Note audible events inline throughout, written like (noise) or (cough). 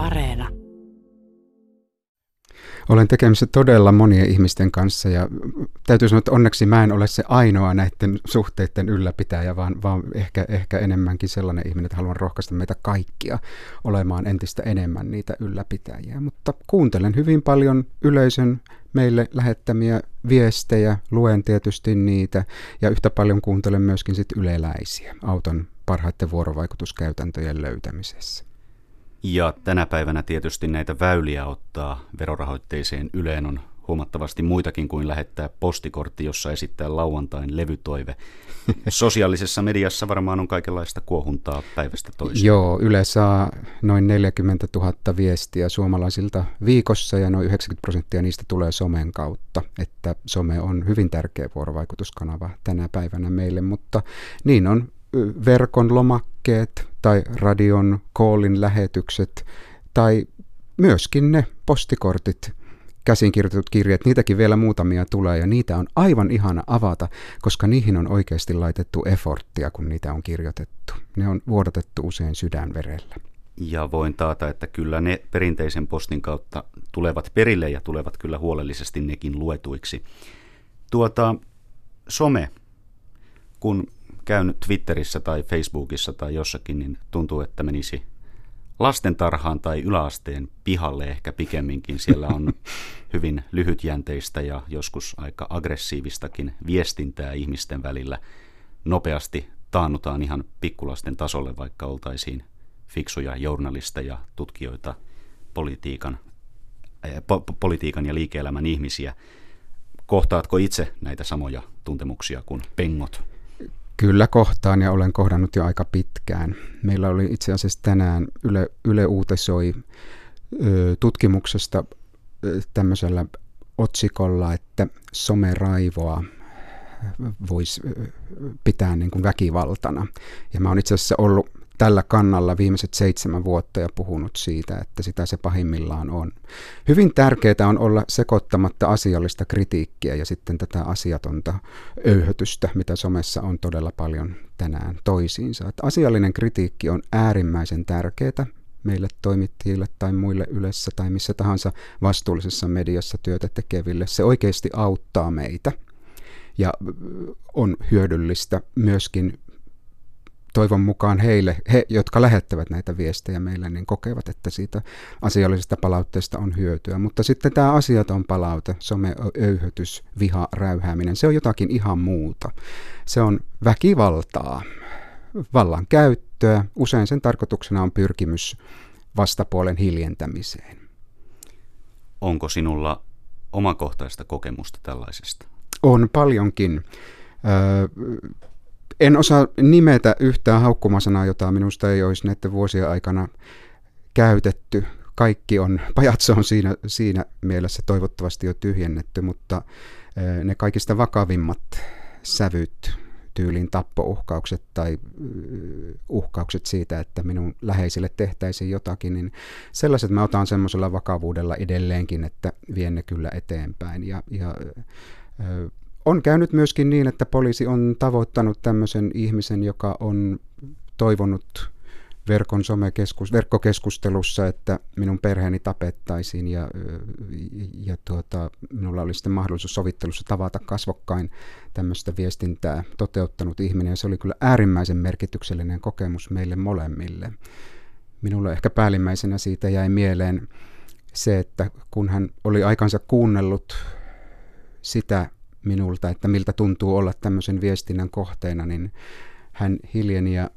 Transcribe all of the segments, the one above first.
Areena. Olen tekemisissä todella monien ihmisten kanssa ja täytyy sanoa, että onneksi mä en ole se ainoa näiden suhteiden ylläpitäjä, vaan, vaan ehkä, ehkä enemmänkin sellainen ihminen, että haluan rohkaista meitä kaikkia olemaan entistä enemmän niitä ylläpitäjiä. Mutta kuuntelen hyvin paljon yleisön meille lähettämiä viestejä, luen tietysti niitä ja yhtä paljon kuuntelen myöskin sit yleläisiä auton parhaiten vuorovaikutuskäytäntöjen löytämisessä. Ja tänä päivänä tietysti näitä väyliä ottaa verorahoitteiseen Yleen on huomattavasti muitakin kuin lähettää postikortti, jossa esittää lauantain levytoive. (laughs) Sosiaalisessa mediassa varmaan on kaikenlaista kuohuntaa päivästä toiseen. Joo, Yle saa noin 40 000 viestiä suomalaisilta viikossa ja noin 90 prosenttia niistä tulee somen kautta, että some on hyvin tärkeä vuorovaikutuskanava tänä päivänä meille, mutta niin on verkon lomakkeet tai radion koolin lähetykset tai myöskin ne postikortit, käsinkirjoitetut kirjat, niitäkin vielä muutamia tulee ja niitä on aivan ihana avata, koska niihin on oikeasti laitettu efforttia, kun niitä on kirjoitettu. Ne on vuodatettu usein sydänverellä. Ja voin taata, että kyllä ne perinteisen postin kautta tulevat perille ja tulevat kyllä huolellisesti nekin luetuiksi. Tuota, some, kun käyn Twitterissä tai Facebookissa tai jossakin, niin tuntuu, että menisi lastentarhaan tai yläasteen pihalle ehkä pikemminkin. Siellä on (laughs) hyvin lyhytjänteistä ja joskus aika aggressiivistakin viestintää ihmisten välillä. Nopeasti taannutaan ihan pikkulasten tasolle, vaikka oltaisiin fiksuja journalisteja, tutkijoita, politiikan, äh, po- politiikan ja liike-elämän ihmisiä. Kohtaatko itse näitä samoja tuntemuksia kuin pengot? Kyllä kohtaan ja olen kohdannut jo aika pitkään. Meillä oli itse asiassa tänään Yle, Yle uutisoi tutkimuksesta tämmöisellä otsikolla, että someraivoa voisi pitää niin kuin väkivaltana. Ja mä oon itse asiassa ollut tällä kannalla viimeiset seitsemän vuotta ja puhunut siitä, että sitä se pahimmillaan on. Hyvin tärkeää on olla sekoittamatta asiallista kritiikkiä ja sitten tätä asiatonta öyhötystä, mitä somessa on todella paljon tänään toisiinsa. Että asiallinen kritiikki on äärimmäisen tärkeää meille toimittajille tai muille yleensä tai missä tahansa vastuullisessa mediassa työtä tekeville. Se oikeasti auttaa meitä ja on hyödyllistä myöskin toivon mukaan heille, he, jotka lähettävät näitä viestejä meille, niin kokevat, että siitä asiallisesta palautteesta on hyötyä. Mutta sitten tämä asiaton palaute, some-öyhötys, viha, räyhääminen, se on jotakin ihan muuta. Se on väkivaltaa, vallan käyttöä. Usein sen tarkoituksena on pyrkimys vastapuolen hiljentämiseen. Onko sinulla omakohtaista kokemusta tällaisesta? On paljonkin. Öö, en osaa nimetä yhtään haukkumasanaa, jota minusta ei olisi näiden vuosien aikana käytetty. Kaikki on, (laughs) pajatso on siinä, siinä mielessä toivottavasti jo tyhjennetty, mutta ne kaikista vakavimmat sävyt, tyylin tappouhkaukset tai uhkaukset siitä, että minun läheisille tehtäisiin jotakin, niin sellaiset mä otan semmoisella vakavuudella edelleenkin, että vien ne kyllä eteenpäin. Ja, ja on käynyt myöskin niin, että poliisi on tavoittanut tämmöisen ihmisen, joka on toivonut verkon somekeskus, verkkokeskustelussa, että minun perheeni tapettaisiin ja, ja tuota, minulla oli sitten mahdollisuus sovittelussa tavata kasvokkain tämmöistä viestintää toteuttanut ihminen ja se oli kyllä äärimmäisen merkityksellinen kokemus meille molemmille. Minulle ehkä päällimmäisenä siitä jäi mieleen se, että kun hän oli aikansa kuunnellut sitä, minulta, että miltä tuntuu olla tämmöisen viestinnän kohteena, niin hän hiljeni ja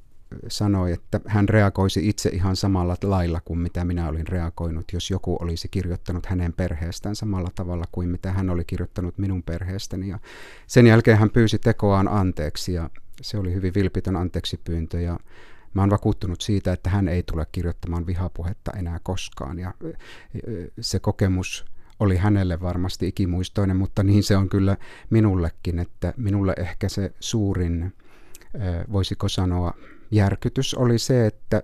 sanoi, että hän reagoisi itse ihan samalla lailla kuin mitä minä olin reagoinut, jos joku olisi kirjoittanut hänen perheestään samalla tavalla kuin mitä hän oli kirjoittanut minun perheestäni. Ja sen jälkeen hän pyysi tekoaan anteeksi ja se oli hyvin vilpitön anteeksi pyyntö ja mä oon vakuuttunut siitä, että hän ei tule kirjoittamaan vihapuhetta enää koskaan. Ja se kokemus oli hänelle varmasti ikimuistoinen, mutta niin se on kyllä minullekin, että minulle ehkä se suurin, voisiko sanoa, järkytys oli se, että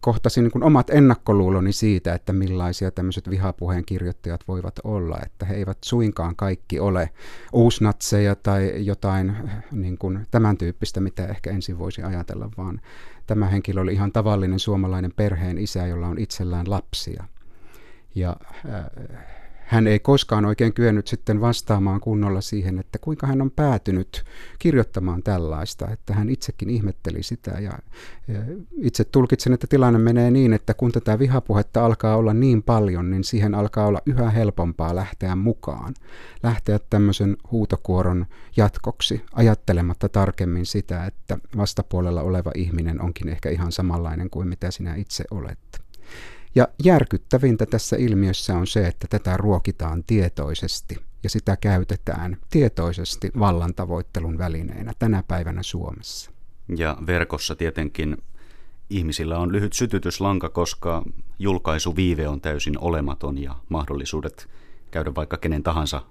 kohtasin niin omat ennakkoluuloni siitä, että millaisia tämmöiset vihapuheen kirjoittajat voivat olla, että he eivät suinkaan kaikki ole uusnatseja tai jotain niin kuin tämän tyyppistä, mitä ehkä ensin voisi ajatella, vaan tämä henkilö oli ihan tavallinen suomalainen perheen isä, jolla on itsellään lapsia. Ja äh, hän ei koskaan oikein kyennyt sitten vastaamaan kunnolla siihen, että kuinka hän on päätynyt kirjoittamaan tällaista, että hän itsekin ihmetteli sitä ja itse tulkitsen, että tilanne menee niin, että kun tätä vihapuhetta alkaa olla niin paljon, niin siihen alkaa olla yhä helpompaa lähteä mukaan, lähteä tämmöisen huutokuoron jatkoksi, ajattelematta tarkemmin sitä, että vastapuolella oleva ihminen onkin ehkä ihan samanlainen kuin mitä sinä itse olet. Ja järkyttävintä tässä ilmiössä on se, että tätä ruokitaan tietoisesti ja sitä käytetään tietoisesti vallantavoittelun välineenä tänä päivänä Suomessa. Ja verkossa tietenkin ihmisillä on lyhyt sytytyslanka, koska julkaisuviive on täysin olematon ja mahdollisuudet käydä vaikka kenen tahansa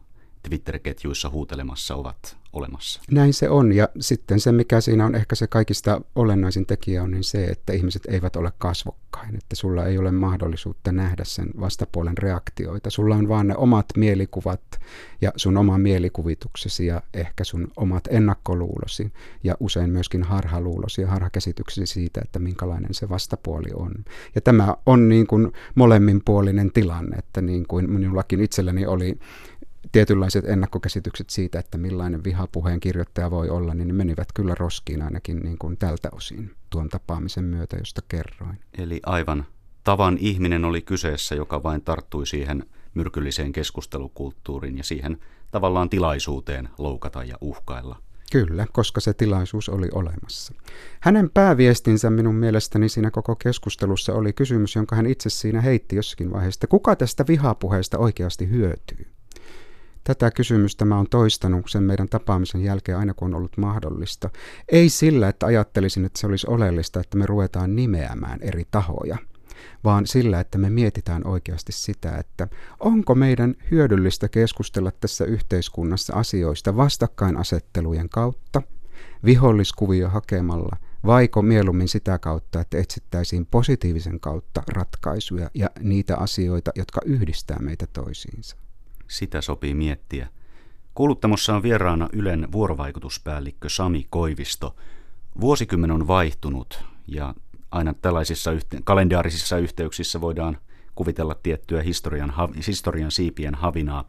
Twitter-ketjuissa huutelemassa ovat olemassa. Näin se on ja sitten se mikä siinä on ehkä se kaikista olennaisin tekijä on niin se, että ihmiset eivät ole kasvokkain, että sulla ei ole mahdollisuutta nähdä sen vastapuolen reaktioita. Sulla on vaan ne omat mielikuvat ja sun oma mielikuvituksesi ja ehkä sun omat ennakkoluulosi ja usein myöskin harhaluulosi ja harhakäsityksesi siitä, että minkälainen se vastapuoli on. Ja tämä on niin kuin molemminpuolinen tilanne, että niin kuin minullakin itselläni oli tietynlaiset ennakkokäsitykset siitä, että millainen vihapuheen kirjoittaja voi olla, niin ne menivät kyllä roskiin ainakin niin kuin tältä osin tuon tapaamisen myötä, josta kerroin. Eli aivan tavan ihminen oli kyseessä, joka vain tarttui siihen myrkylliseen keskustelukulttuuriin ja siihen tavallaan tilaisuuteen loukata ja uhkailla. Kyllä, koska se tilaisuus oli olemassa. Hänen pääviestinsä minun mielestäni siinä koko keskustelussa oli kysymys, jonka hän itse siinä heitti jossakin vaiheessa. Kuka tästä vihapuheesta oikeasti hyötyy? Tätä kysymystä mä oon toistanut sen meidän tapaamisen jälkeen aina kun on ollut mahdollista. Ei sillä, että ajattelisin, että se olisi oleellista, että me ruvetaan nimeämään eri tahoja, vaan sillä, että me mietitään oikeasti sitä, että onko meidän hyödyllistä keskustella tässä yhteiskunnassa asioista vastakkainasettelujen kautta, viholliskuvio hakemalla, vaiko mieluummin sitä kautta, että etsittäisiin positiivisen kautta ratkaisuja ja niitä asioita, jotka yhdistää meitä toisiinsa. Sitä sopii miettiä. Kuuluttamossa on vieraana Ylen vuorovaikutuspäällikkö Sami Koivisto. Vuosikymmen on vaihtunut ja aina tällaisissa yhte- kalendaarisissa yhteyksissä voidaan kuvitella tiettyä historian, historian siipien havinaa.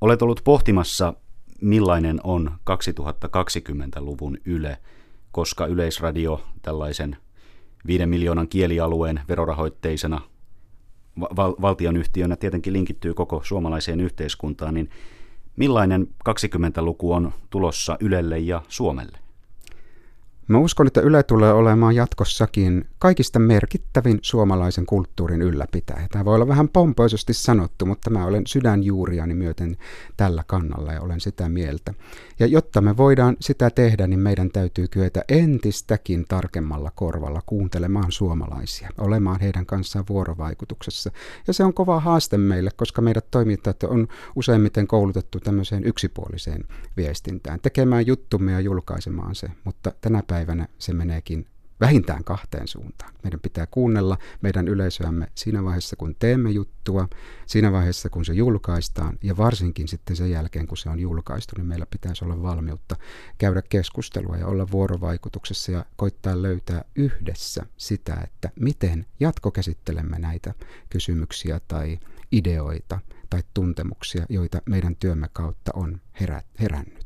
Olet ollut pohtimassa, millainen on 2020-luvun Yle, koska Yleisradio tällaisen viiden miljoonan kielialueen verorahoitteisena val- valtionyhtiönä tietenkin linkittyy koko suomalaiseen yhteiskuntaan, niin millainen 20-luku on tulossa Ylelle ja Suomelle? Mä uskon, että Yle tulee olemaan jatkossakin kaikista merkittävin suomalaisen kulttuurin ylläpitäjä. Tämä voi olla vähän pompoisesti sanottu, mutta mä olen sydänjuuriani myöten tällä kannalla ja olen sitä mieltä. Ja jotta me voidaan sitä tehdä, niin meidän täytyy kyetä entistäkin tarkemmalla korvalla kuuntelemaan suomalaisia, olemaan heidän kanssaan vuorovaikutuksessa. Ja se on kova haaste meille, koska meidät toimittajat on useimmiten koulutettu tämmöiseen yksipuoliseen viestintään, tekemään juttumme ja julkaisemaan se, mutta tänä päivänä päivänä se meneekin vähintään kahteen suuntaan. Meidän pitää kuunnella meidän yleisöämme siinä vaiheessa, kun teemme juttua, siinä vaiheessa, kun se julkaistaan, ja varsinkin sitten sen jälkeen, kun se on julkaistu, niin meillä pitäisi olla valmiutta käydä keskustelua ja olla vuorovaikutuksessa ja koittaa löytää yhdessä sitä, että miten jatkokäsittelemme näitä kysymyksiä tai ideoita tai tuntemuksia, joita meidän työmme kautta on herännyt.